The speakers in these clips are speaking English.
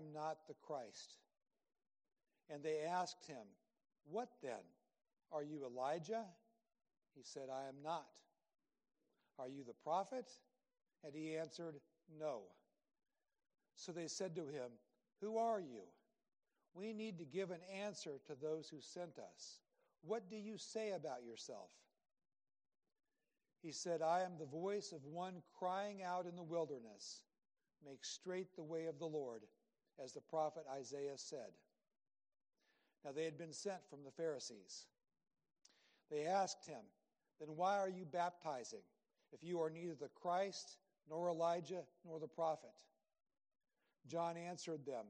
am not the Christ. And they asked him, What then? Are you Elijah? He said, I am not. Are you the prophet? And he answered, No. So they said to him, Who are you? We need to give an answer to those who sent us. What do you say about yourself? He said, I am the voice of one crying out in the wilderness, Make straight the way of the Lord, as the prophet Isaiah said. Now they had been sent from the Pharisees. They asked him, Then why are you baptizing, if you are neither the Christ, nor Elijah, nor the prophet? John answered them,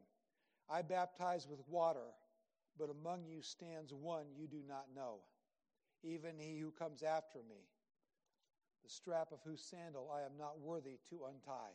I baptize with water, but among you stands one you do not know, even he who comes after me, the strap of whose sandal I am not worthy to untie.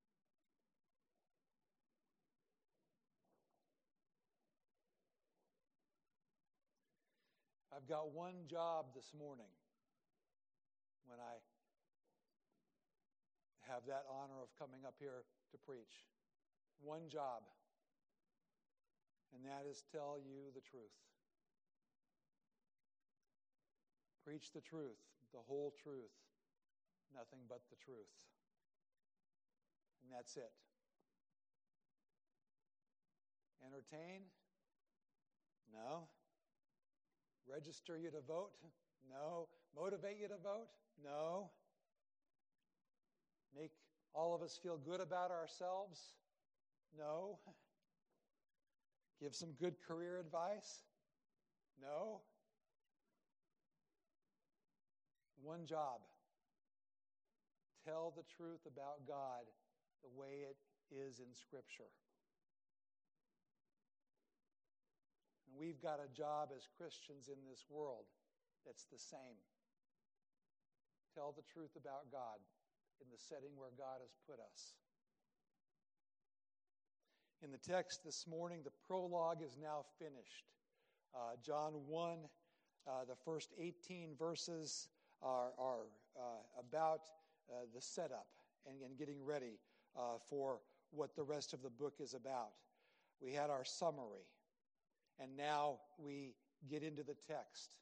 I've got one job this morning when I have that honor of coming up here to preach. One job, and that is tell you the truth. Preach the truth, the whole truth, nothing but the truth. And that's it. Entertain? No. Register you to vote? No. Motivate you to vote? No. Make all of us feel good about ourselves? No. Give some good career advice? No. One job tell the truth about God the way it is in Scripture. And we've got a job as Christians in this world that's the same. Tell the truth about God in the setting where God has put us. In the text this morning, the prologue is now finished. Uh, John 1, uh, the first 18 verses are, are uh, about uh, the setup and, and getting ready uh, for what the rest of the book is about. We had our summary. And now we get into the text.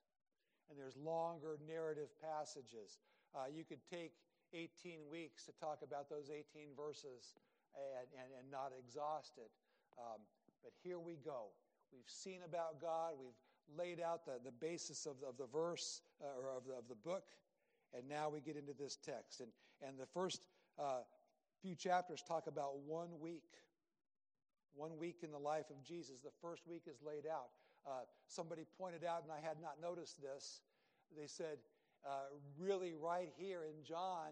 And there's longer narrative passages. Uh, you could take 18 weeks to talk about those 18 verses and, and, and not exhaust it. Um, but here we go. We've seen about God, we've laid out the, the basis of, of the verse uh, or of the, of the book, and now we get into this text. And, and the first uh, few chapters talk about one week one week in the life of Jesus. The first week is laid out. Uh, somebody pointed out, and I had not noticed this, they said, uh, really, right here in John,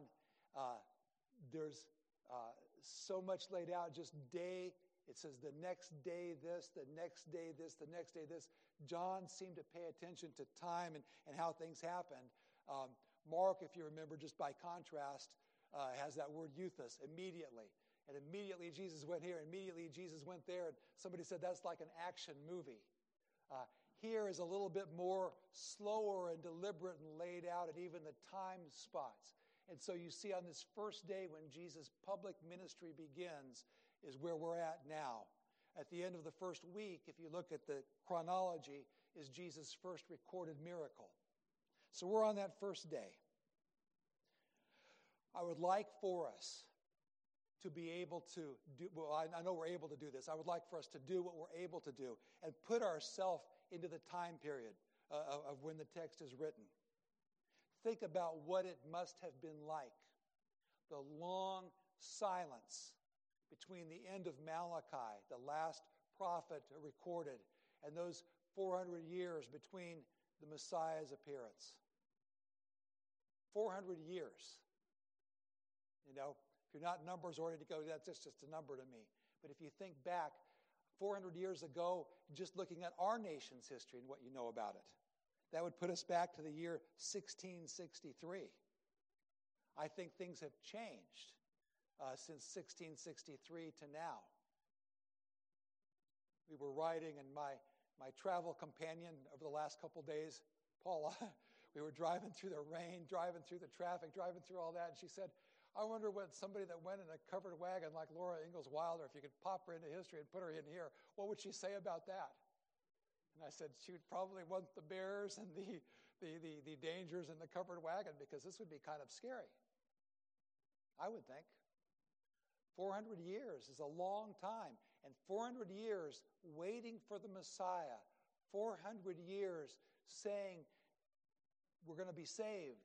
uh, there's uh, so much laid out, just day. It says the next day this, the next day this, the next day this. John seemed to pay attention to time and, and how things happened. Um, Mark, if you remember, just by contrast, uh, has that word euthus immediately. And immediately Jesus went here, immediately Jesus went there, and somebody said that's like an action movie. Uh, here is a little bit more slower and deliberate and laid out, and even the time spots. And so you see on this first day when Jesus' public ministry begins, is where we're at now. At the end of the first week, if you look at the chronology, is Jesus' first recorded miracle. So we're on that first day. I would like for us to be able to do, well, I, I know we're able to do this. I would like for us to do what we're able to do and put ourselves into the time period uh, of, of when the text is written. Think about what it must have been like the long silence between the end of Malachi, the last prophet recorded, and those 400 years between the Messiah's appearance. 400 years. You know, if you're not numbers oriented, go, that's just, just a number to me. But if you think back 400 years ago, just looking at our nation's history and what you know about it, that would put us back to the year 1663. I think things have changed uh, since 1663 to now. We were riding, and my, my travel companion over the last couple days, Paula, we were driving through the rain, driving through the traffic, driving through all that, and she said, I wonder what somebody that went in a covered wagon like Laura Ingalls Wilder, if you could pop her into history and put her in here, what would she say about that? And I said, she would probably want the bears and the, the, the, the dangers in the covered wagon because this would be kind of scary. I would think. 400 years is a long time. And 400 years waiting for the Messiah. 400 years saying, we're going to be saved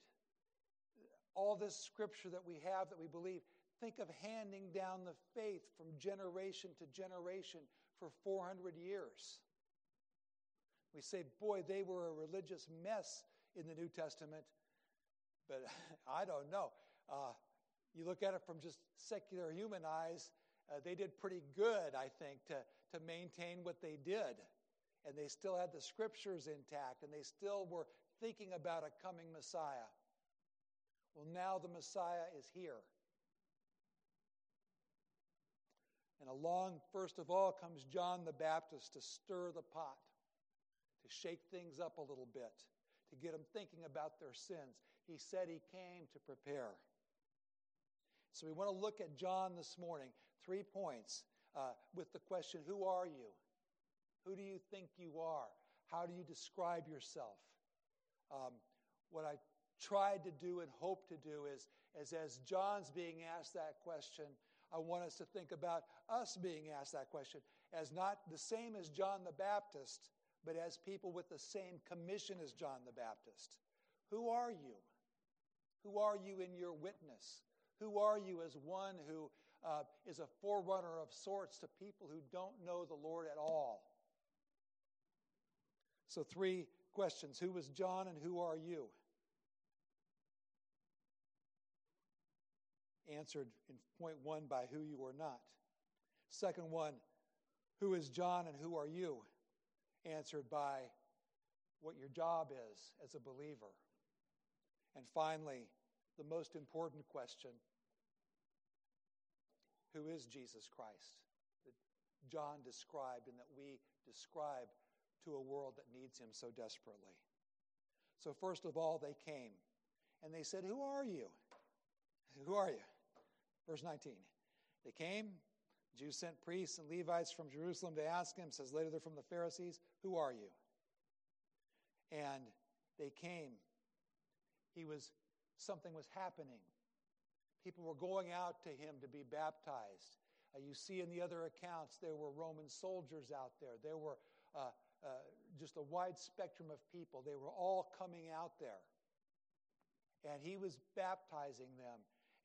all this scripture that we have that we believe. Think of handing down the faith from generation to generation for 400 years. We say, boy, they were a religious mess in the New Testament, but I don't know. Uh, you look at it from just secular human eyes, uh, they did pretty good, I think, to, to maintain what they did. And they still had the scriptures intact, and they still were thinking about a coming Messiah. Well, now the Messiah is here. And along, first of all, comes John the Baptist to stir the pot, to shake things up a little bit, to get them thinking about their sins. He said he came to prepare. So we want to look at John this morning, three points, uh, with the question Who are you? Who do you think you are? How do you describe yourself? Um, what I tried to do and hope to do is, is as John's being asked that question, I want us to think about us being asked that question as not the same as John the Baptist, but as people with the same commission as John the Baptist. Who are you? Who are you in your witness? Who are you as one who uh, is a forerunner of sorts to people who don't know the Lord at all? So, three questions Who was John and who are you? Answered in point one by who you are not. Second one, who is John and who are you? Answered by what your job is as a believer. And finally, the most important question who is Jesus Christ? That John described and that we describe to a world that needs him so desperately. So, first of all, they came and they said, Who are you? Who are you? Verse 19. They came, Jews sent priests and Levites from Jerusalem to ask him, says later they're from the Pharisees, Who are you? And they came. He was, something was happening. People were going out to him to be baptized. Uh, you see in the other accounts, there were Roman soldiers out there. There were uh, uh, just a wide spectrum of people. They were all coming out there. And he was baptizing them.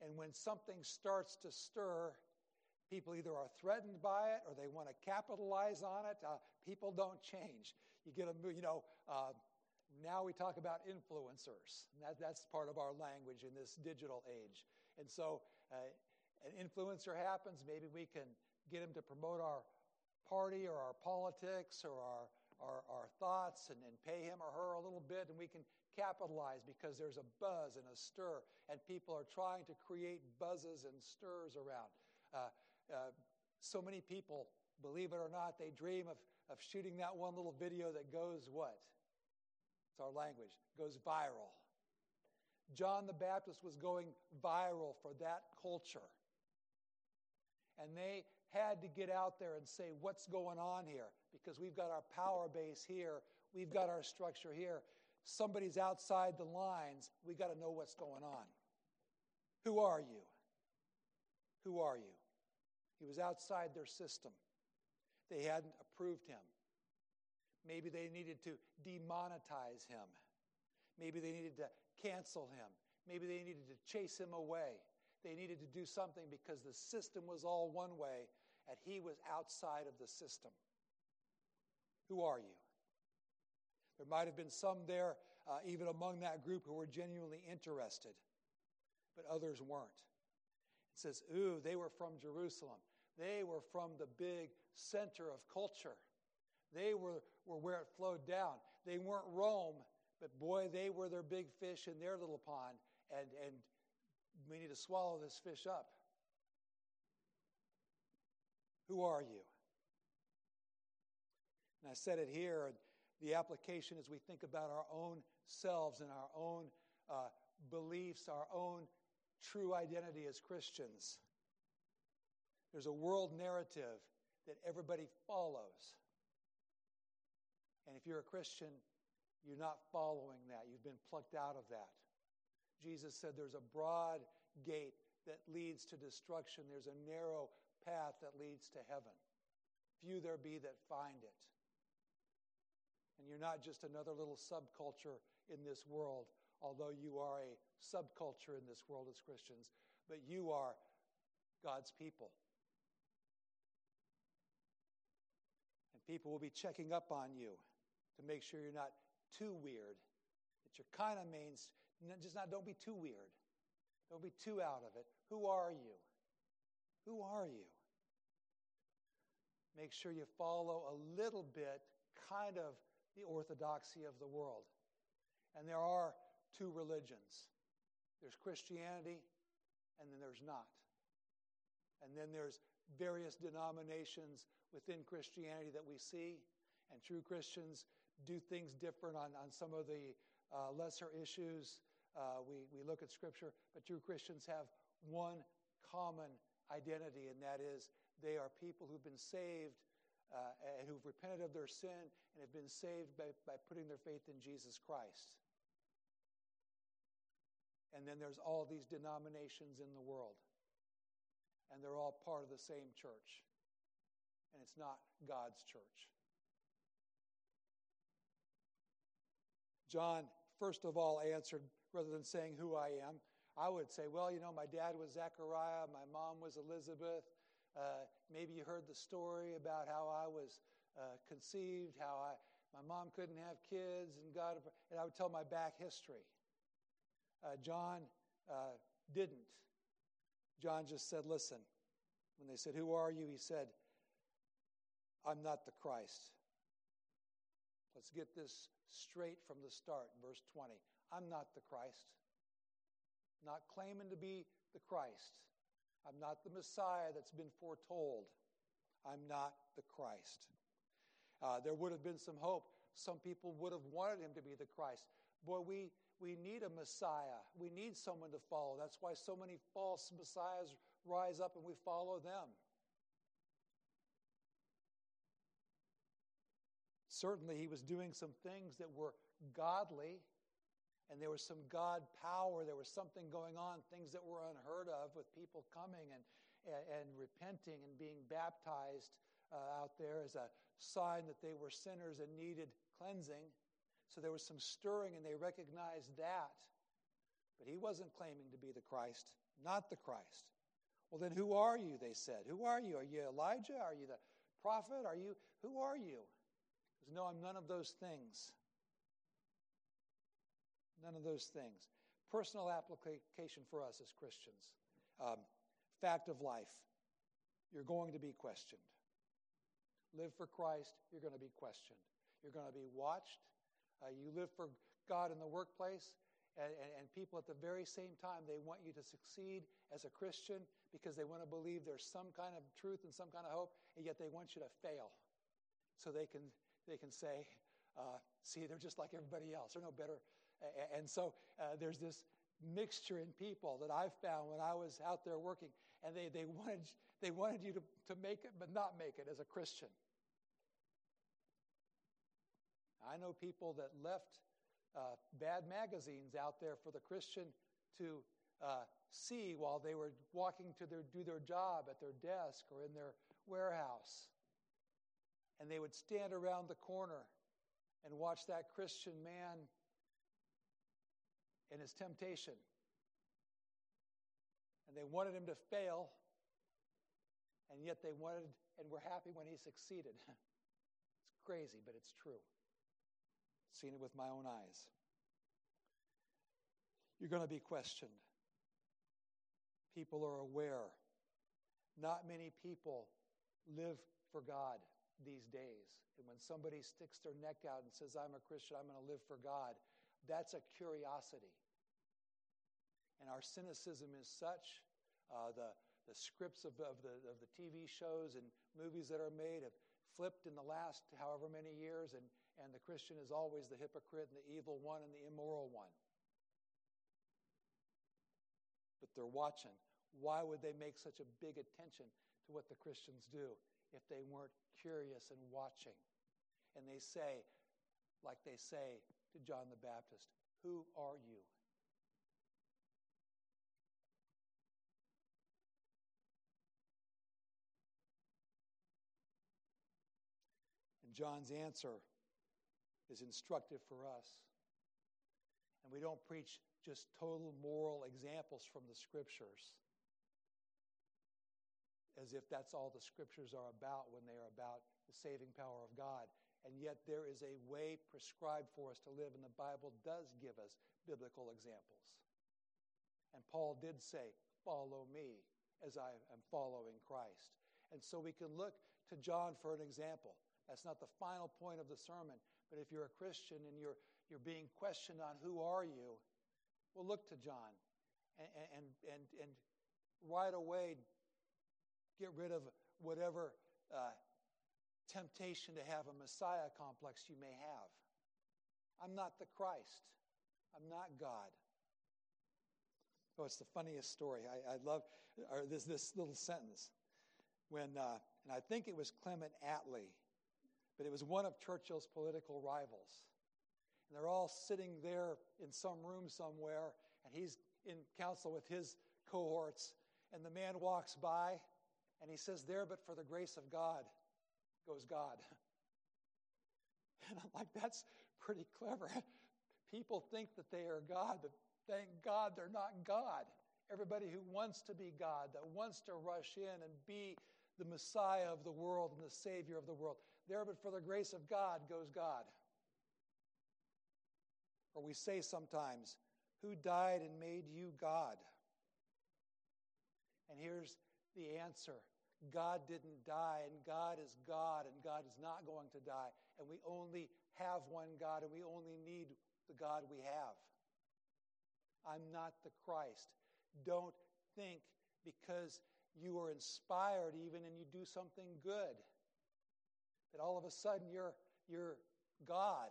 And when something starts to stir, people either are threatened by it or they want to capitalize on it. Uh, people don't change. You get a, you know, uh, now we talk about influencers. That, that's part of our language in this digital age. And so uh, an influencer happens, maybe we can get him to promote our party or our politics or our, our, our thoughts and, and pay him or her a little bit, and we can capitalize because there's a buzz and a stir, and people are trying to create buzzes and stirs around. Uh, uh, so many people, believe it or not, they dream of, of shooting that one little video that goes what? It's our language, goes viral. John the Baptist was going viral for that culture. And they had to get out there and say, What's going on here? Because we've got our power base here, we've got our structure here somebody's outside the lines, we got to know what's going on. Who are you? Who are you? He was outside their system. They hadn't approved him. Maybe they needed to demonetize him. Maybe they needed to cancel him. Maybe they needed to chase him away. They needed to do something because the system was all one way and he was outside of the system. Who are you? There might have been some there, uh, even among that group, who were genuinely interested, but others weren't. It says, Ooh, they were from Jerusalem. They were from the big center of culture. They were, were where it flowed down. They weren't Rome, but boy, they were their big fish in their little pond, and, and we need to swallow this fish up. Who are you? And I said it here, the application as we think about our own selves and our own uh, beliefs, our own true identity as Christians. There's a world narrative that everybody follows. And if you're a Christian, you're not following that. You've been plucked out of that. Jesus said there's a broad gate that leads to destruction, there's a narrow path that leads to heaven. Few there be that find it. You're not just another little subculture in this world, although you are a subculture in this world as Christians, but you are God's people. And people will be checking up on you to make sure you're not too weird, that you're kind of means Just not, don't be too weird. Don't be too out of it. Who are you? Who are you? Make sure you follow a little bit, kind of, the orthodoxy of the world. And there are two religions there's Christianity, and then there's not. And then there's various denominations within Christianity that we see, and true Christians do things different on, on some of the uh, lesser issues. Uh, we, we look at Scripture, but true Christians have one common identity, and that is they are people who've been saved uh, and who've repented of their sin and have been saved by, by putting their faith in Jesus Christ. And then there's all these denominations in the world, and they're all part of the same church. And it's not God's church. John, first of all, answered rather than saying who I am. I would say, well, you know, my dad was Zechariah, my mom was Elizabeth, uh, maybe you heard the story about how I was uh, conceived, how I, my mom couldn't have kids, and God, and I would tell my back history. Uh, John uh, didn't. John just said, Listen, when they said, Who are you? He said, I'm not the Christ. Let's get this straight from the start, verse 20. I'm not the Christ. Not claiming to be the Christ. I'm not the Messiah that's been foretold. I'm not the Christ. Uh, there would have been some hope. Some people would have wanted him to be the Christ. Boy, we, we need a Messiah. We need someone to follow. That's why so many false Messiahs rise up and we follow them. Certainly, he was doing some things that were godly and there was some God power. There was something going on, things that were unheard of with people coming and, and, and repenting and being baptized uh, out there as a sign that they were sinners and needed cleansing. So there was some stirring, and they recognized that. But he wasn't claiming to be the Christ, not the Christ. Well, then who are you? They said. Who are you? Are you Elijah? Are you the prophet? Are you? Who are you? Because no, I'm none of those things. None of those things. Personal application for us as Christians. Um, fact of life you're going to be questioned. Live for Christ, you're going to be questioned. You're going to be watched. Uh, you live for God in the workplace, and, and, and, people at the very same time, they want you to succeed as a Christian because they want to believe there's some kind of truth and some kind of hope, and yet they want you to fail. So they can, they can say, uh, see, they're just like everybody else. They're no better and so uh, there's this mixture in people that I've found when I was out there working, and they, they, wanted, they wanted you to, to make it but not make it as a Christian. I know people that left uh, bad magazines out there for the Christian to uh, see while they were walking to their, do their job at their desk or in their warehouse. And they would stand around the corner and watch that Christian man in his temptation. And they wanted him to fail, and yet they wanted and were happy when he succeeded. it's crazy, but it's true. Seen it with my own eyes. You're going to be questioned. People are aware. Not many people live for God these days. And when somebody sticks their neck out and says, I'm a Christian, I'm going to live for God, that's a curiosity. And our cynicism is such. Uh, the, the scripts of, of, the, of the TV shows and movies that are made have flipped in the last however many years, and, and the Christian is always the hypocrite and the evil one and the immoral one. But they're watching. Why would they make such a big attention to what the Christians do if they weren't curious and watching? And they say, like they say to John the Baptist, Who are you? And John's answer is instructive for us. And we don't preach just total moral examples from the scriptures as if that's all the scriptures are about when they are about the saving power of God. And yet, there is a way prescribed for us to live, and the Bible does give us biblical examples. And Paul did say, Follow me as I am following Christ. And so we can look to John for an example. That's not the final point of the sermon, but if you're a Christian and you're, you're being questioned on who are you, well, look to John and, and, and, and right away get rid of whatever uh, temptation to have a Messiah complex you may have. I'm not the Christ. I'm not God. Oh, it's the funniest story. I, I love or this, this little sentence. When, uh, and I think it was Clement Attlee, but it was one of Churchill's political rivals. And they're all sitting there in some room somewhere, and he's in council with his cohorts. And the man walks by, and he says, There, but for the grace of God, goes God. And I'm like, That's pretty clever. People think that they are God, but thank God they're not God. Everybody who wants to be God, that wants to rush in and be the Messiah of the world and the Savior of the world. There, but for the grace of God, goes God. Or we say sometimes, Who died and made you God? And here's the answer God didn't die, and God is God, and God is not going to die. And we only have one God, and we only need the God we have. I'm not the Christ. Don't think because you are inspired even and you do something good that all of a sudden you're, you're God.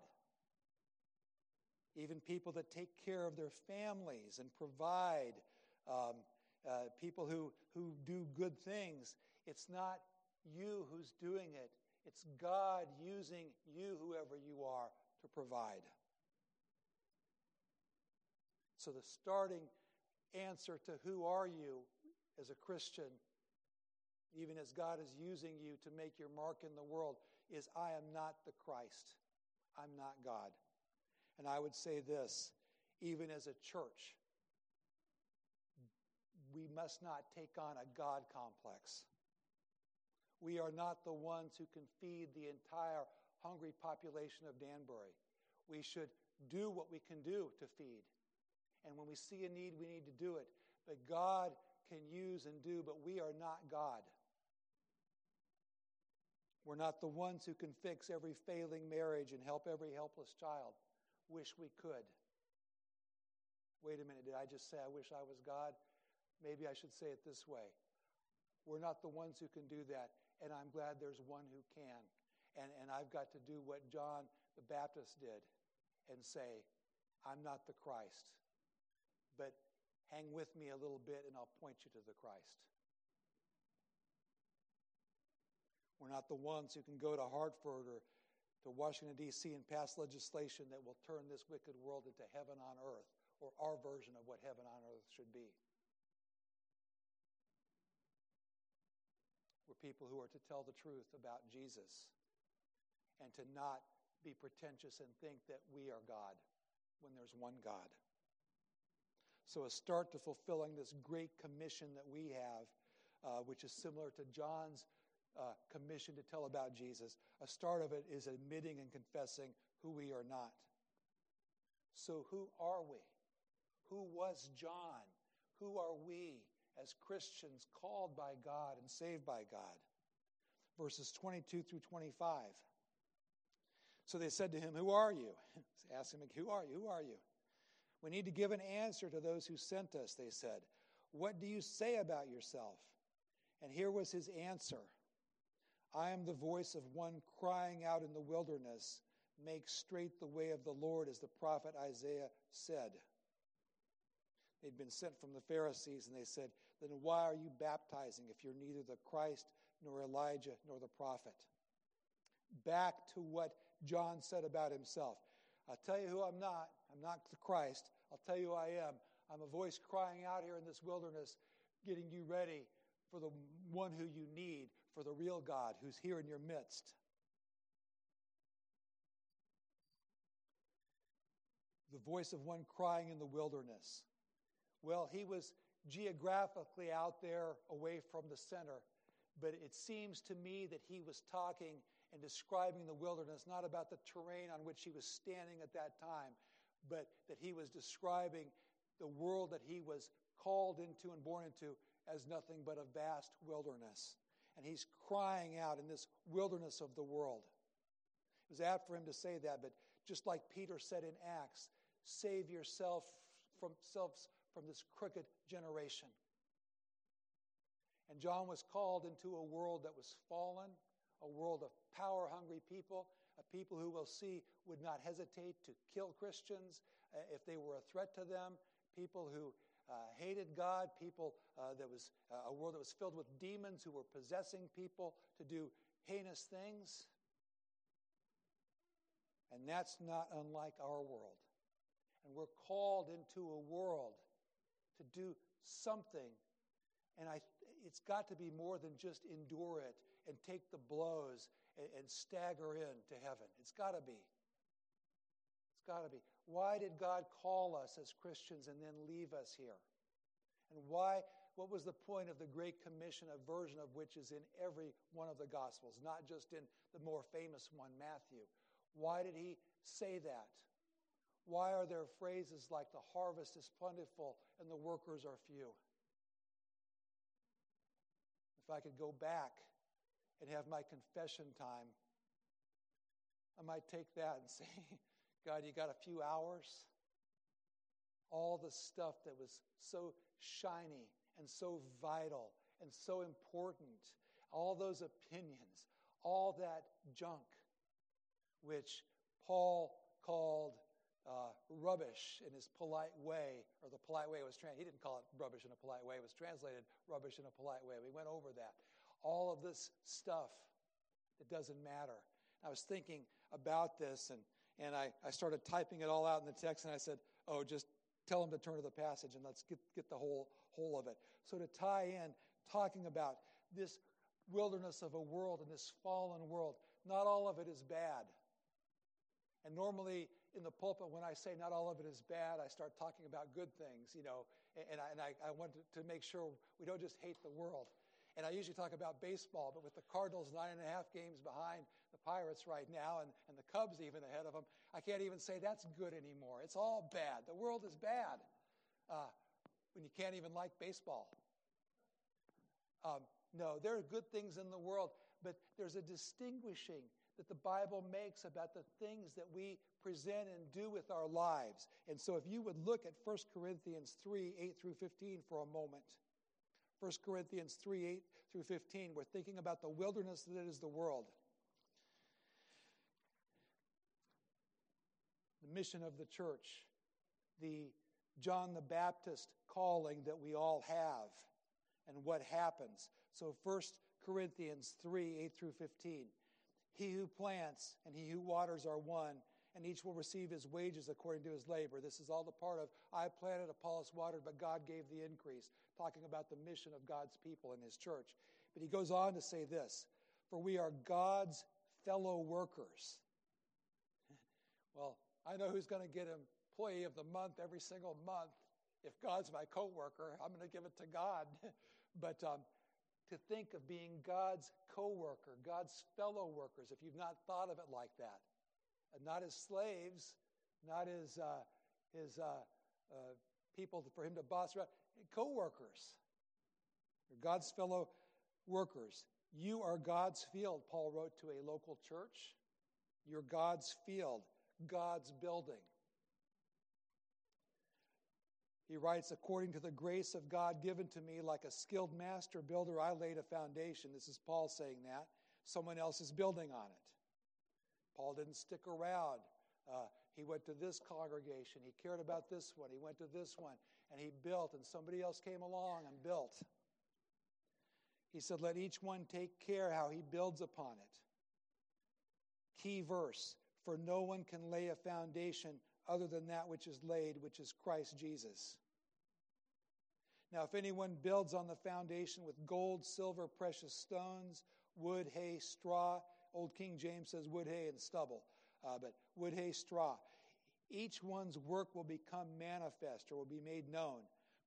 Even people that take care of their families and provide, um, uh, people who, who do good things. It's not you who's doing it, it's God using you, whoever you are, to provide. So the starting answer to who are you as a Christian, even as God is using you to make your mark in the world, is I am not the Christ. I'm not God. And I would say this even as a church, we must not take on a God complex. We are not the ones who can feed the entire hungry population of Danbury. We should do what we can do to feed. And when we see a need, we need to do it. But God can use and do, but we are not God. We're not the ones who can fix every failing marriage and help every helpless child. Wish we could. Wait a minute, did I just say I wish I was God? Maybe I should say it this way. We're not the ones who can do that, and I'm glad there's one who can. And, and I've got to do what John the Baptist did and say, I'm not the Christ, but hang with me a little bit and I'll point you to the Christ. We're not the ones who can go to Hartford or to Washington, D.C. and pass legislation that will turn this wicked world into heaven on earth. or our version of what heaven on earth should be. People who are to tell the truth about Jesus and to not be pretentious and think that we are God when there's one God. So, a start to fulfilling this great commission that we have, uh, which is similar to John's uh, commission to tell about Jesus, a start of it is admitting and confessing who we are not. So, who are we? Who was John? Who are we as Christians called by God and saved by God? Verses 22 through 25. So they said to him, Who are you? Ask him, Who are you? Who are you? We need to give an answer to those who sent us, they said. What do you say about yourself? And here was his answer I am the voice of one crying out in the wilderness, Make straight the way of the Lord, as the prophet Isaiah said. They'd been sent from the Pharisees, and they said, Then why are you baptizing if you're neither the Christ, nor Elijah, nor the prophet? Back to what John said about himself. I'll tell you who I'm not. I'm not the Christ. I'll tell you who I am. I'm a voice crying out here in this wilderness, getting you ready for the one who you need, for the real God who's here in your midst. The voice of one crying in the wilderness. Well, he was geographically out there away from the center, but it seems to me that he was talking and describing the wilderness, not about the terrain on which he was standing at that time, but that he was describing the world that he was called into and born into as nothing but a vast wilderness. And he's crying out in this wilderness of the world. It was apt for him to say that, but just like Peter said in Acts, save yourself from, selves from this crooked generation. And John was called into a world that was fallen, a world of power hungry people, a people who will see would not hesitate to kill Christians uh, if they were a threat to them, people who uh, hated God, people uh, that was uh, a world that was filled with demons who were possessing people to do heinous things. And that's not unlike our world. And we're called into a world to do something. And I, it's got to be more than just endure it and take the blows and, and stagger into heaven. It's got to be. It's got to be. Why did God call us as Christians and then leave us here? And why? What was the point of the Great Commission, a version of which is in every one of the Gospels, not just in the more famous one, Matthew? Why did he say that? Why are there phrases like the harvest is plentiful and the workers are few? If I could go back and have my confession time, I might take that and say, God, you got a few hours? All the stuff that was so shiny and so vital and so important, all those opinions, all that junk, which Paul called uh, rubbish in his polite way, or the polite way it was translated. He didn't call it rubbish in a polite way. It was translated rubbish in a polite way. We went over that all of this stuff that doesn't matter. I was thinking about this and, and I, I started typing it all out in the text and I said, oh, just tell them to turn to the passage and let's get, get the whole whole of it. So to tie in, talking about this wilderness of a world and this fallen world, not all of it is bad. And normally in the pulpit, when I say not all of it is bad, I start talking about good things, you know, and I, and I, I want to, to make sure we don't just hate the world. And I usually talk about baseball, but with the Cardinals nine and a half games behind the Pirates right now and, and the Cubs even ahead of them, I can't even say that's good anymore. It's all bad. The world is bad uh, when you can't even like baseball. Um, no, there are good things in the world, but there's a distinguishing that the Bible makes about the things that we present and do with our lives. And so if you would look at 1 Corinthians 3 8 through 15 for a moment. 1 Corinthians 3 8 through 15. We're thinking about the wilderness that is the world. The mission of the church, the John the Baptist calling that we all have, and what happens. So 1 Corinthians 3 8 through 15. He who plants and he who waters are one, and each will receive his wages according to his labor. This is all the part of I planted, Apollos watered, but God gave the increase, talking about the mission of God's people in his church. But he goes on to say this For we are God's fellow workers. well, I know who's going to get employee of the month every single month. If God's my co worker, I'm going to give it to God. but um, to think of being God's co worker, God's fellow workers, if you've not thought of it like that. And not as slaves, not as uh, his uh, uh, people for him to boss around, co workers. God's fellow workers. You are God's field, Paul wrote to a local church. You're God's field, God's building. He writes, according to the grace of God given to me, like a skilled master builder, I laid a foundation. This is Paul saying that. Someone else is building on it. Paul didn't stick around. Uh, he went to this congregation. He cared about this one. He went to this one. And he built, and somebody else came along and built. He said, Let each one take care how he builds upon it. Key verse For no one can lay a foundation other than that which is laid, which is Christ Jesus. Now, if anyone builds on the foundation with gold, silver, precious stones, wood, hay, straw, Old King James says wood, hay, and stubble, uh, but wood, hay, straw, each one's work will become manifest or will be made known.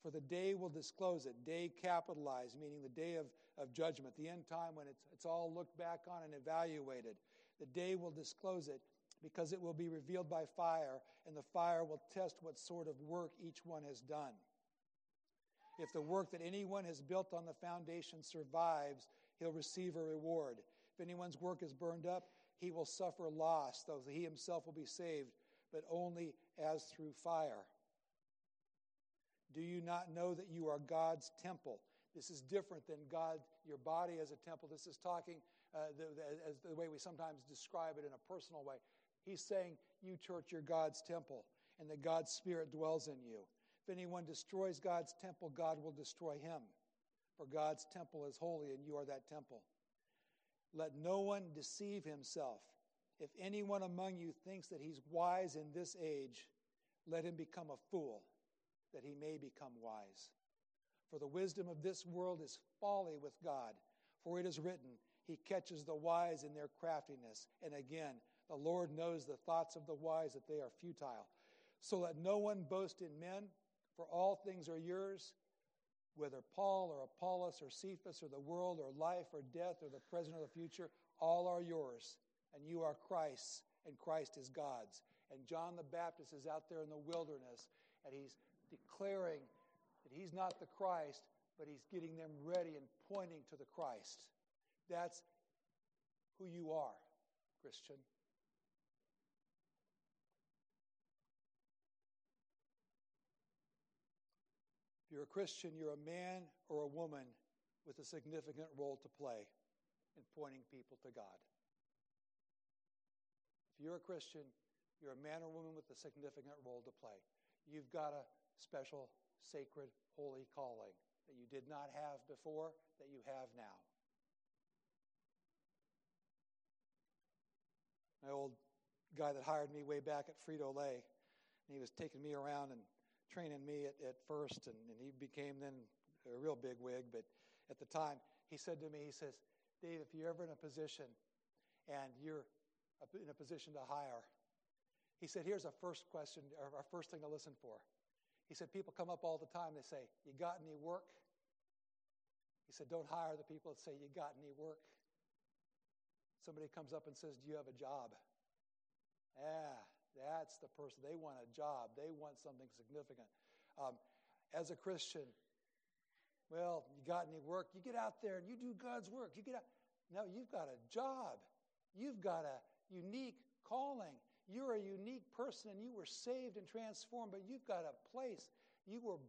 For the day will disclose it. Day capitalized, meaning the day of, of judgment, the end time when it's, it's all looked back on and evaluated. The day will disclose it because it will be revealed by fire, and the fire will test what sort of work each one has done. If the work that anyone has built on the foundation survives, he'll receive a reward. If anyone's work is burned up, he will suffer loss, though he himself will be saved, but only as through fire. Do you not know that you are God's temple? This is different than God, your body as a temple. This is talking uh, the, the, as the way we sometimes describe it in a personal way. He's saying, You, church, you're God's temple, and that God's Spirit dwells in you. If anyone destroys God's temple, God will destroy him. For God's temple is holy, and you are that temple. Let no one deceive himself. If anyone among you thinks that he's wise in this age, let him become a fool, that he may become wise. For the wisdom of this world is folly with God. For it is written, He catches the wise in their craftiness. And again, the Lord knows the thoughts of the wise, that they are futile. So let no one boast in men, for all things are yours, whether Paul or Apollos or Cephas or the world or life or death or the present or the future, all are yours, and you are Christ's, and Christ is God's. And John the Baptist is out there in the wilderness, and he's declaring that he's not the Christ, but he's getting them ready and pointing to the Christ. That's who you are, Christian. If you're a Christian, you're a man or a woman with a significant role to play in pointing people to God. If you're a Christian, you're a man or woman with a significant role to play. You've got a special, sacred, holy calling that you did not have before, that you have now. My old guy that hired me way back at Frito Lay, and he was taking me around and training me at, at first, and, and he became then a real big wig. But at the time, he said to me, he says, Dave, if you're ever in a position and you're in a position to hire, he said, here's a first question, or our first thing to listen for. He said, people come up all the time, they say, You got any work? He said, Don't hire the people that say, You got any work? Somebody comes up and says, Do you have a job? Yeah, that's the person. They want a job, they want something significant. Um, as a Christian, well, you got any work? You get out there and you do God's work. You get out. No, you've got a job. You've got a unique calling. You're a unique person and you were saved and transformed, but you've got a place. You were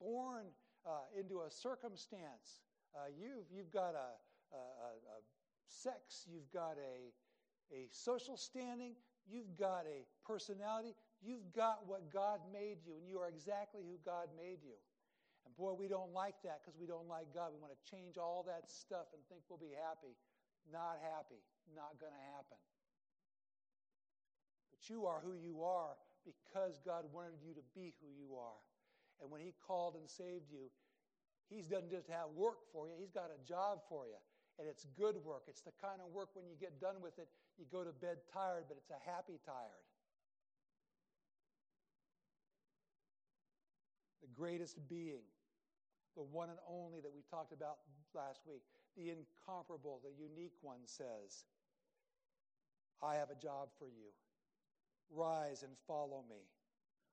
born uh, into a circumstance. Uh, you've, you've got a, a, a, sex, you've got a, a social standing, You've got a personality. You've got what God made you, and you are exactly who God made you. And boy, we don't like that because we don't like God. We want to change all that stuff and think we'll be happy. Not happy. Not going to happen. But you are who you are because God wanted you to be who you are. And when He called and saved you, He doesn't just have work for you, He's got a job for you. And it's good work. It's the kind of work when you get done with it, you go to bed tired, but it's a happy tired. The greatest being, the one and only that we talked about last week, the incomparable, the unique one says, I have a job for you. Rise and follow me.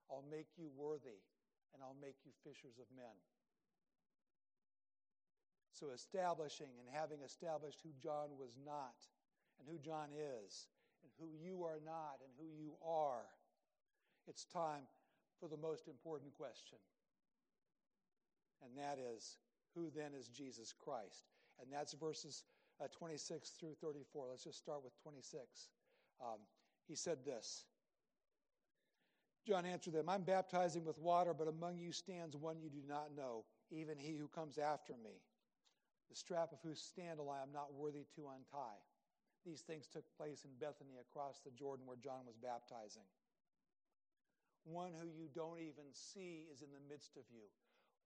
I'll make you worthy, and I'll make you fishers of men. So, establishing and having established who John was not, and who John is, and who you are not, and who you are, it's time for the most important question. And that is, who then is Jesus Christ? And that's verses uh, 26 through 34. Let's just start with 26. Um, he said this John answered them, I'm baptizing with water, but among you stands one you do not know, even he who comes after me, the strap of whose sandal I am not worthy to untie. These things took place in Bethany across the Jordan where John was baptizing. One who you don't even see is in the midst of you.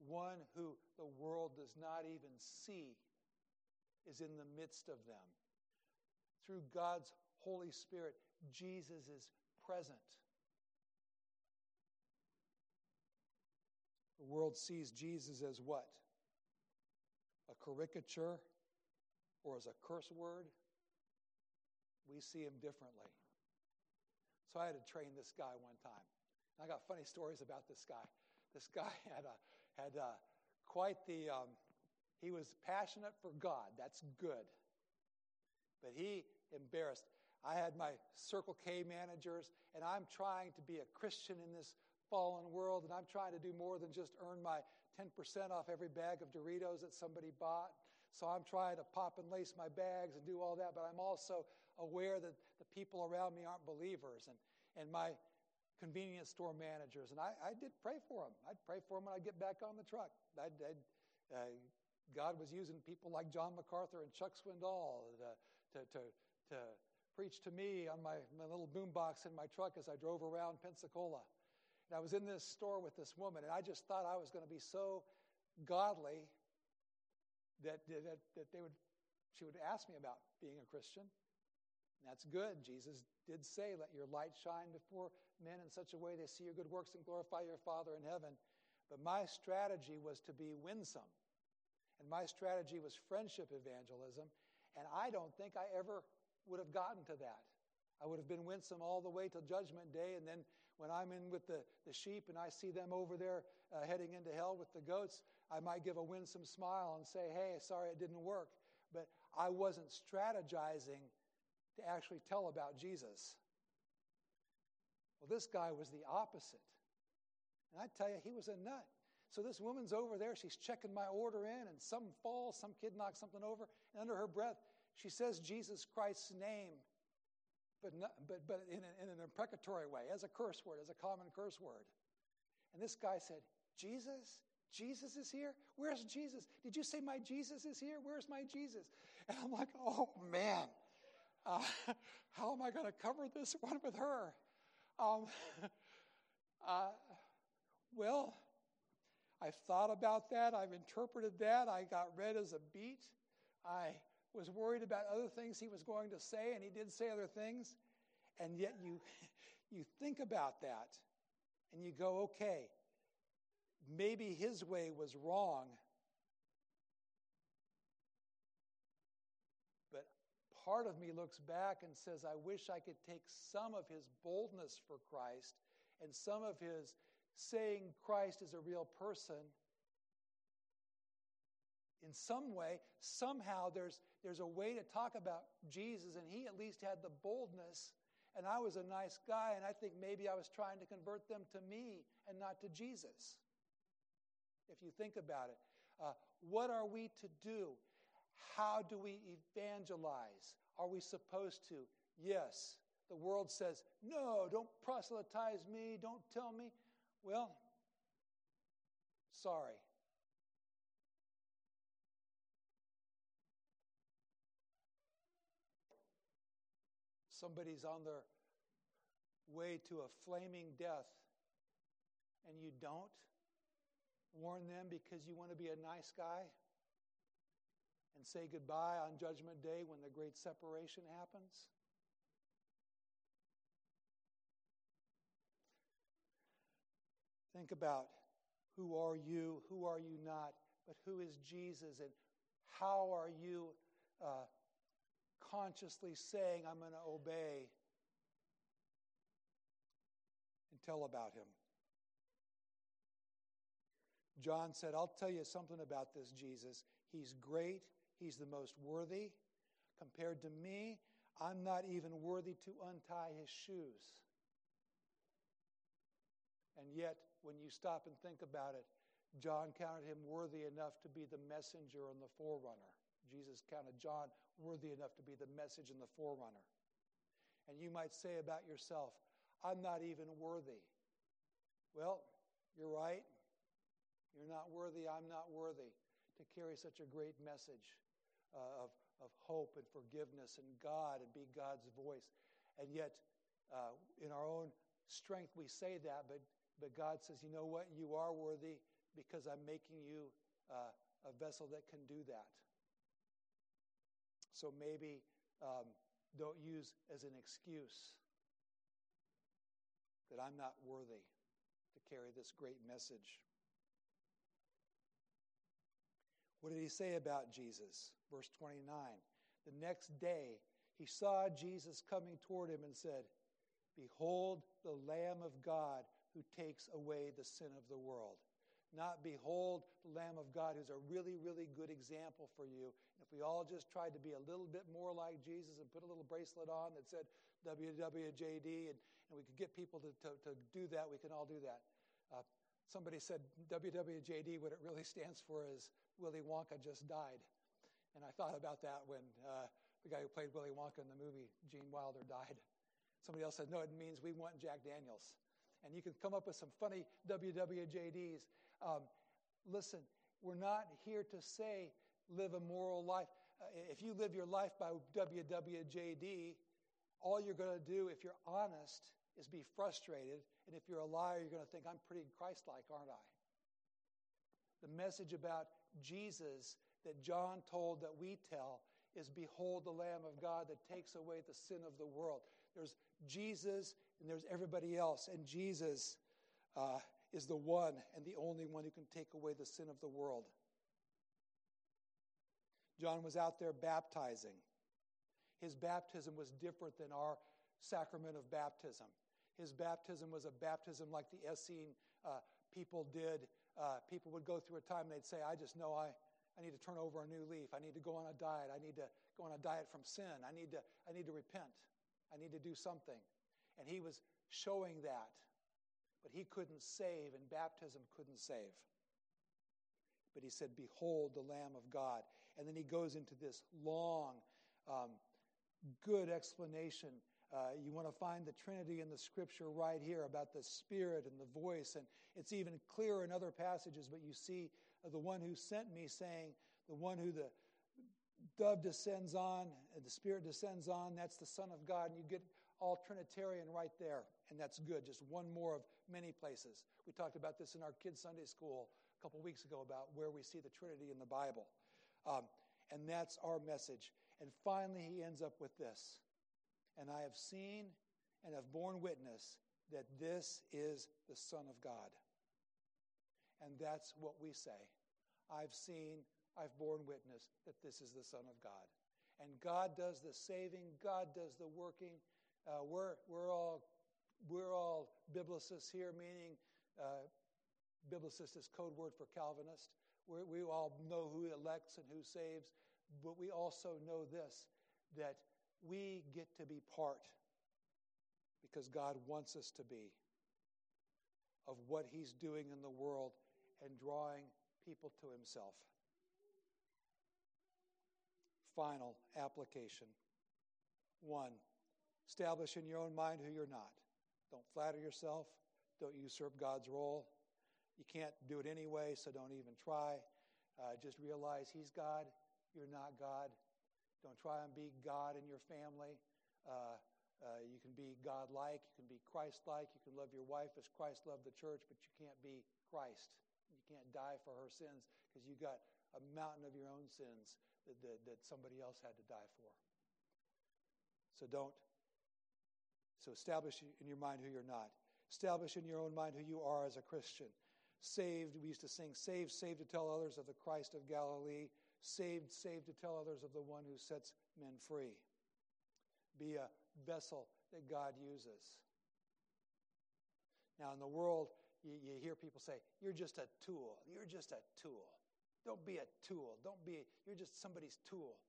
One who the world does not even see is in the midst of them. Through God's Holy Spirit, Jesus is present. The world sees Jesus as what? A caricature or as a curse word? We see him differently. So I had to train this guy one time. And I got funny stories about this guy. This guy had a, had a, quite the, um, he was passionate for God. That's good. But he embarrassed. I had my Circle K managers, and I'm trying to be a Christian in this fallen world, and I'm trying to do more than just earn my 10% off every bag of Doritos that somebody bought. So I'm trying to pop and lace my bags and do all that, but I'm also aware that the people around me aren't believers. And, and my convenience store managers, and I, I did pray for them. I'd pray for them when I get back on the truck. I'd, I'd, uh, God was using people like John MacArthur and Chuck Swindoll to, to, to, to preach to me on my, my little boombox in my truck as I drove around Pensacola. And I was in this store with this woman, and I just thought I was going to be so godly that, that, that they would, she would ask me about being a Christian. And that's good. Jesus did say, Let your light shine before men in such a way they see your good works and glorify your Father in heaven. But my strategy was to be winsome. And my strategy was friendship evangelism. And I don't think I ever would have gotten to that. I would have been winsome all the way till Judgment Day, and then when I'm in with the, the sheep and I see them over there uh, heading into hell with the goats, I might give a winsome smile and say, hey, sorry it didn't work. But I wasn't strategizing to actually tell about Jesus. Well, this guy was the opposite. And I tell you, he was a nut. So this woman's over there, she's checking my order in, and some falls, some kid knocks something over, and under her breath, she says Jesus Christ's name but, not, but, but in, a, in an imprecatory way, as a curse word, as a common curse word. And this guy said, Jesus? Jesus is here? Where's Jesus? Did you say my Jesus is here? Where's my Jesus? And I'm like, oh man, uh, how am I going to cover this one with her? Um, uh, well, I've thought about that. I've interpreted that. I got read as a beat. I was worried about other things he was going to say, and he did say other things. And yet you, you think about that and you go, okay, maybe his way was wrong. But part of me looks back and says, I wish I could take some of his boldness for Christ and some of his saying Christ is a real person in some way, somehow there's, there's a way to talk about Jesus, and he at least had the boldness. And I was a nice guy, and I think maybe I was trying to convert them to me and not to Jesus. If you think about it, uh, what are we to do? How do we evangelize? Are we supposed to? Yes. The world says, no, don't proselytize me, don't tell me. Well, sorry. Somebody's on their way to a flaming death and you don't warn them because you want to be a nice guy and say goodbye on Judgment Day when the great separation happens? Think about who are you, who are you not, but who is Jesus, and how are you uh, consciously saying, I'm going to obey and tell about him. John said, I'll tell you something about this Jesus. He's great, he's the most worthy. Compared to me, I'm not even worthy to untie his shoes. And yet, when you stop and think about it, John counted him worthy enough to be the messenger and the forerunner. Jesus counted John worthy enough to be the message and the forerunner. And you might say about yourself, I'm not even worthy. Well, you're right. You're not worthy, I'm not worthy to carry such a great message uh, of, of hope and forgiveness and God and be God's voice. And yet, uh, in our own strength, we say that, but, but God says, you know what? You are worthy because I'm making you uh, a vessel that can do that. So maybe um, don't use as an excuse that I'm not worthy to carry this great message. What did he say about Jesus? Verse 29. The next day, he saw Jesus coming toward him and said, Behold the Lamb of God who takes away the sin of the world. Not behold the Lamb of God, who's a really, really good example for you. If we all just tried to be a little bit more like Jesus and put a little bracelet on that said WWJD and, and we could get people to, to, to do that, we can all do that. Uh, somebody said WWJD, what it really stands for is Willy Wonka just died. And I thought about that when uh, the guy who played Willy Wonka in the movie, Gene Wilder, died. Somebody else said, no, it means we want Jack Daniels. And you can come up with some funny WWJDs. Um, listen, we're not here to say live a moral life. Uh, if you live your life by WWJD, all you're going to do, if you're honest, is be frustrated. And if you're a liar, you're going to think, I'm pretty Christ like, aren't I? The message about Jesus that John told that we tell is Behold the Lamb of God that takes away the sin of the world. There's Jesus and there's everybody else. And Jesus uh, is the one and the only one who can take away the sin of the world. John was out there baptizing. His baptism was different than our sacrament of baptism. His baptism was a baptism like the Essene uh, people did. Uh, people would go through a time they'd say, I just know I, I need to turn over a new leaf. I need to go on a diet. I need to go on a diet from sin. I need to, I need to repent. I need to do something. And he was showing that. But he couldn't save, and baptism couldn't save. But he said, Behold the Lamb of God. And then he goes into this long, um, good explanation. Uh, you want to find the Trinity in the scripture right here about the Spirit and the voice. And it's even clearer in other passages, but you see uh, the one who sent me saying, the one who the dove descends on, and the Spirit descends on, that's the Son of God. And you get all Trinitarian right there. And that's good. Just one more of many places. We talked about this in our kids' Sunday school a couple weeks ago about where we see the Trinity in the Bible. Um, and that's our message. And finally, he ends up with this And I have seen and have borne witness that this is the Son of God. And that's what we say. I've seen, I've borne witness that this is the Son of God. And God does the saving, God does the working. Uh, we're, we're, all, we're all biblicists here, meaning uh, biblicist is code word for Calvinist. We're, we all know who elects and who saves, but we also know this that we get to be part because God wants us to be of what He's doing in the world and drawing people to Himself. Final application. One, establish in your own mind who you're not. Don't flatter yourself. Don't usurp God's role. You can't do it anyway, so don't even try. Uh, just realize He's God, you're not God. Don't try and be God in your family. Uh, uh, you can be God like, you can be Christ like, you can love your wife as Christ loved the church, but you can't be Christ. You can't die for her sins because you got a mountain of your own sins that, that, that somebody else had to die for. So don't. So establish in your mind who you're not. Establish in your own mind who you are as a Christian. Saved, we used to sing, saved, saved to tell others of the Christ of Galilee. Saved, saved to tell others of the one who sets men free. Be a vessel that God uses. Now, in the world, you, you, hear people say, You're just a tool. You're just a tool. Don't be a tool. Don't be, you're just somebody's tool.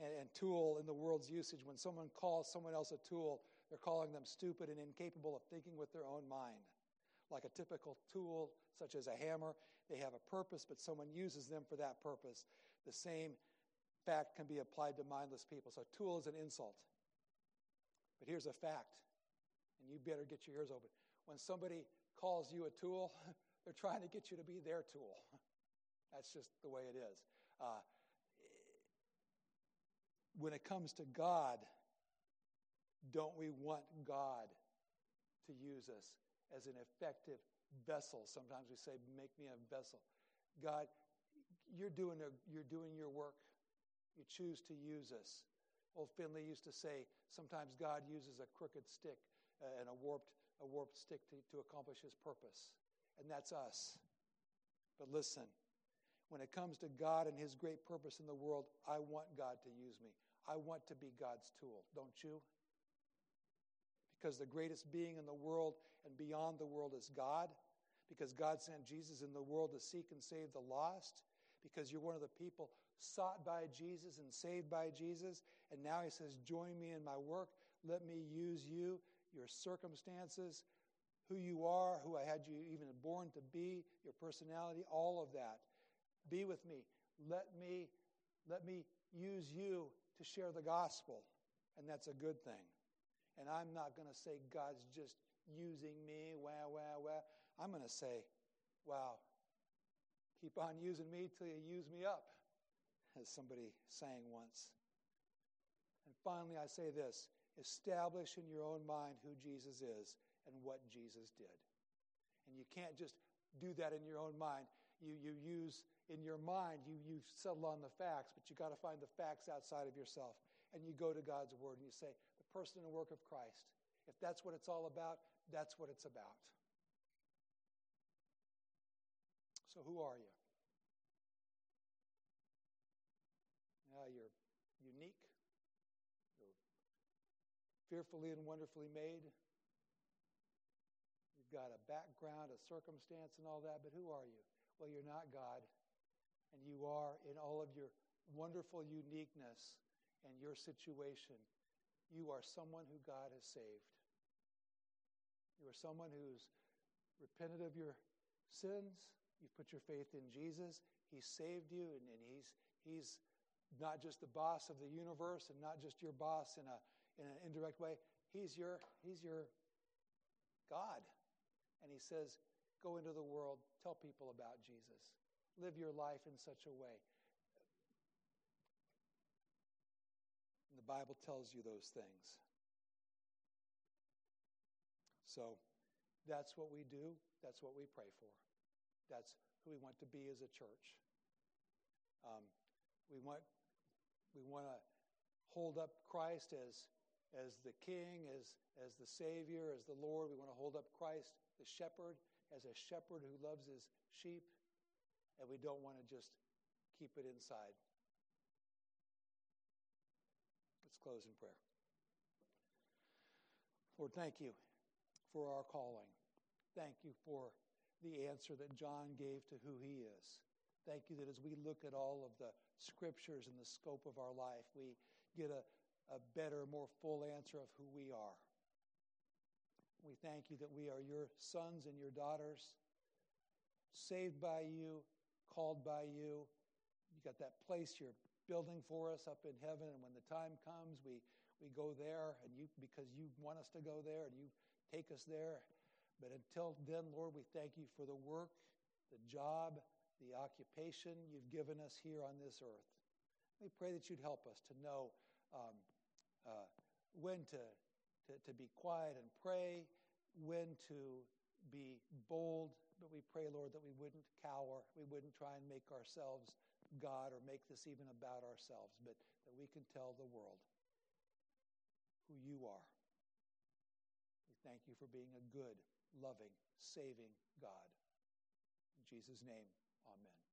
And, and tool in the world's usage, when someone calls someone else a tool, they're calling them stupid and incapable of thinking with their own mind. Like a typical tool, such as a hammer, they have a purpose, but someone uses them for that purpose. The same fact can be applied to mindless people. So, tool is an insult. But here's a fact, and you better get your ears open. When somebody calls you a tool, they're trying to get you to be their tool. That's just the way it is. Uh, when it comes to God, don't we want God to use us as an effective vessel? Sometimes we say, Make me a vessel. God, you're doing, a, you're doing your work. You choose to use us. Old Finley used to say, sometimes God uses a crooked stick uh, and a warped, a warped stick to, to accomplish his purpose. And that's us. But listen, when it comes to God and his great purpose in the world, I want God to use me. I want to be God's tool, don't you? Because the greatest being in the world and beyond the world is God. Because God sent Jesus in the world to seek and save the lost. Because you're one of the people sought by Jesus and saved by Jesus. And now he says, Join me in my work. Let me use you, your circumstances, who you are, who I had you even born to be, your personality, all of that. Be with me. Let me, let me use you to share the gospel. And that's a good thing. And I'm not going to say God's just using me, wow, wow, wow. I'm going to say, wow, keep on using me till you use me up as somebody sang once. And finally, I say this establish in your own mind who Jesus is and what Jesus did. And you can't just do that in your own mind. You, you use in your mind, you, you settle on the facts, but you got to find the facts outside of yourself. And you go to God's Word and you say, person and work of Christ. If that's what it's all about, that's what it's about. So, who are you? Ah, you're unique, you're fearfully and wonderfully made. You've got a background, a circumstance, and all that, but who are you? Well, you're not God, and you are in all of your wonderful uniqueness and your situation. You are someone who God has saved. You are someone who's repented of your sins. You've put your faith in Jesus. He saved you, and, and he's, he's not just the boss of the universe and not just your boss in, a, in an indirect way. He's your, he's your God. And he says, go into the world, tell people about Jesus, live your life in such a way. And the Bible tells you those things. So that's what we do, that's what we pray for. That's who we want to be as a church. Um, we want we want to hold up Christ as, as the King, as, as the Savior, as the Lord. We want to hold up Christ, the shepherd, as a shepherd who loves his sheep. And we don't want to just keep it inside. Close in prayer. Lord, thank you for our calling. Thank you for the answer that John gave to who he is. Thank you that as we look at all of the scriptures and the scope of our life, we get a, a better, more full answer of who we are. We thank you that we are your sons and your daughters, saved by you, called by you. You got that place you're building for us up in heaven, and when the time comes, we, we go there, and you because you want us to go there, and you take us there. But until then, Lord, we thank you for the work, the job, the occupation you've given us here on this earth. We pray that you'd help us to know um, uh, when to to, to be quiet and pray, when to be bold, but we pray, Lord, that we wouldn't cower, we wouldn't try and make ourselves God or make this even about ourselves, but that we can tell the world who you are. We thank you for being a good, loving, saving God. In Jesus' name, amen.